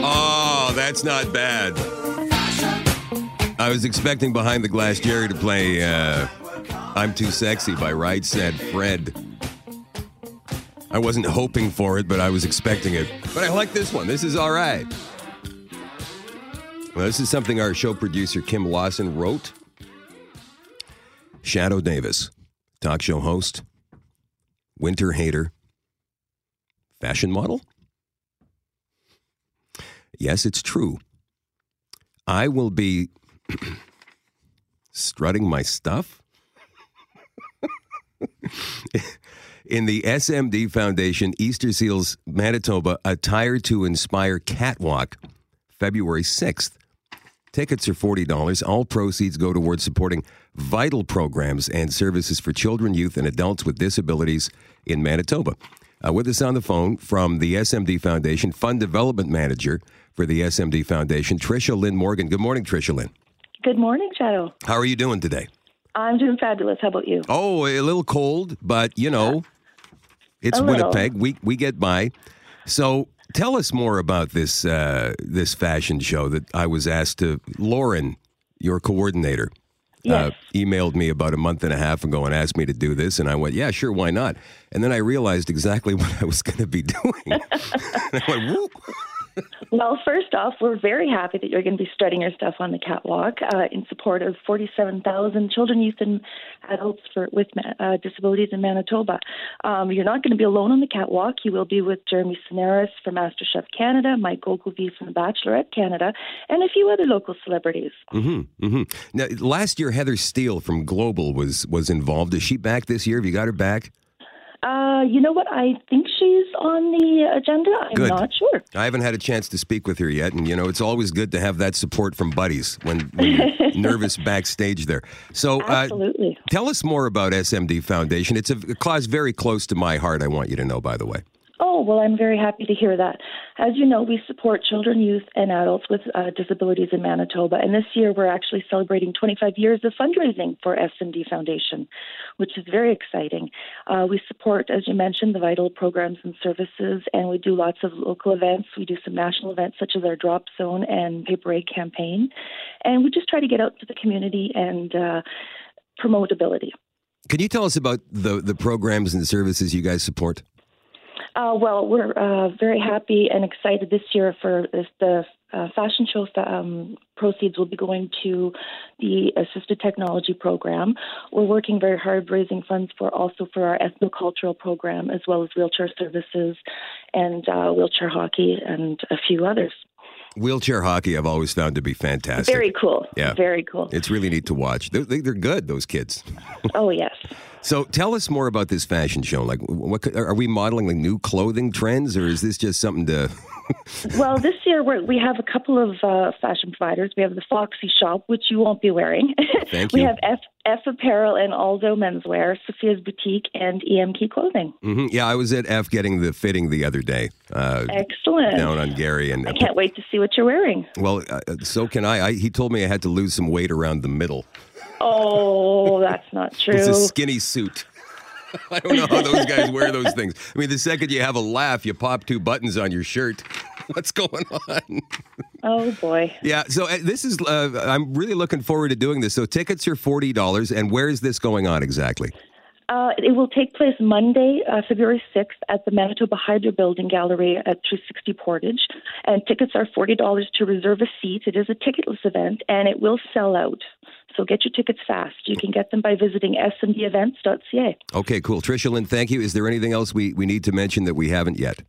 Oh, that's not bad. I was expecting Behind the Glass Jerry to play uh, I'm Too Sexy by Right Said Fred. I wasn't hoping for it, but I was expecting it. But I like this one. This is all right. Well, this is something our show producer Kim Lawson wrote. Shadoe Davis, talk show host, winter hater, fashion model. Yes, it's true. I will be strutting my stuff in the SMD Foundation Easter Seals Manitoba Attire to Inspire Catwalk, February 6th. Tickets are $40. All proceeds go towards supporting vital programs and services for children, youth, and adults with disabilities in Manitoba. Uh, with us on the phone from the SMD Foundation, Fund Development Manager for the SMD Foundation, TriciaLynn Morgan. Good morning, TriciaLynn. Good morning, Shadoe. How are you doing today? I'm doing fabulous. How about you? Oh, a little cold, but you know, it's. Winnipeg. We we get by. So tell us more about this uh, this fashion show that I was asked to. Lauren, your coordinator, uh, emailed me about a month and a half ago and asked me to do this, and I went, "Yeah, sure, why not?" And then I realized exactly what I was going to be doing. and I went, "Whoop." Well, first off, we're very happy that you're going to be strutting your stuff on the catwalk uh, in support of 47,000 children, youth, and adults for, with uh, disabilities in Manitoba. Um, you're not going to be alone on the catwalk. You will be with Jeremy Sinaris from MasterChef Canada, Mike Ogilvie from The Bachelorette Canada, and a few other local celebrities. Mm-hmm, mm-hmm. Now, last year, Heather Steele from Global was was involved. Is she back this year? Have you got her back? Uh, you know what? I think she's on the agenda. I'm Good. not sure. I haven't had a chance to speak with her yet, and you know it's always good to have that support from buddies when, when you're nervous backstage there. So, uh, tell us more about SMD Foundation. It's a, a cause very close to my heart. I want you to know, by the way. Oh, well, I'm very happy to hear that. As you know, we support children, youth, and adults with uh, disabilities in Manitoba. And this year, we're actually celebrating 25 years of fundraising for SMD Foundation, which is very exciting. Uh, we support, as you mentioned, the vital programs and services, and we do lots of local events. We do some national events, such as our Drop Zone and Paper Egg campaign. And we just try to get out to the community and uh, promote ability. Can you tell us about the the programs and services you guys support? Uh, well, we're uh, very happy and excited this year for this, the uh, fashion show. Um, proceeds will be going to the assisted technology program. We're working very hard raising funds for also for our ethnocultural program as well as wheelchair services and uh, wheelchair hockey and a few others. Wheelchair hockey, I've always found to be fantastic. Very cool. Yeah. Very cool. It's really neat to watch. They're, they- they're good, those kids. Oh yes. So tell us more about this fashion show. Like, what are we modeling like new clothing trends, or is this just something to? Well, this year we're, we have a couple of uh, fashion providers. We have the Foxy Shop, which you won't be wearing. Thank you. we have F, F Apparel and Aldo Menswear, Sophia's Boutique, and EMK Clothing. Mhm. Yeah, I was at F getting the fitting the other day uh, Excellent. down on Garry, and I can't wait to see what you're wearing. well, uh, so can I. I. He told me I had to lose some weight around the middle. Oh, that's not true. It's a skinny suit. I don't know how those guys wear those things. I mean, the second you have a laugh, you pop two buttons on your shirt. What's going on? oh boy. Yeah, so uh, this is. Uh, I'm really looking forward to doing this. So tickets are forty dollars, and where is this going on exactly? Uh, it will take place Monday, uh, February 6th at the Manitoba Hydro Building Gallery at 360 Portage. And tickets are $40 to reserve a seat. It is a ticketless event and it will sell out. So get your tickets fast. You can get them by visiting smdevents.ca. Okay, cool. TriciaLynn, thank you. Is there anything else we, we need to mention that we haven't yet?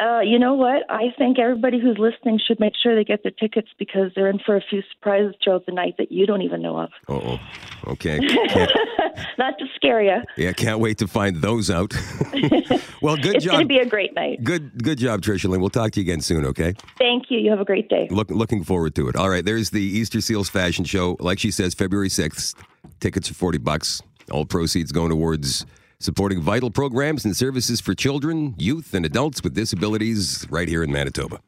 Uh, you know what? I think everybody who's listening should make sure they get their tickets because they're in for a few surprises throughout the night that you don't even know of. Uh oh. Okay. Not to scare you. yeah, can't wait to find those out. well, good job. It's going to be a great night. Good, good job, TriciaLynn. We'll talk to you again soon. Okay. Thank you. You have a great day. Look, looking forward to it. All right, there's the Easter Seals fashion show. Like she says, February 6th. Tickets are 40 bucks. All proceeds going towards supporting vital programs and services for children, youth, and adults with disabilities right here in Manitoba.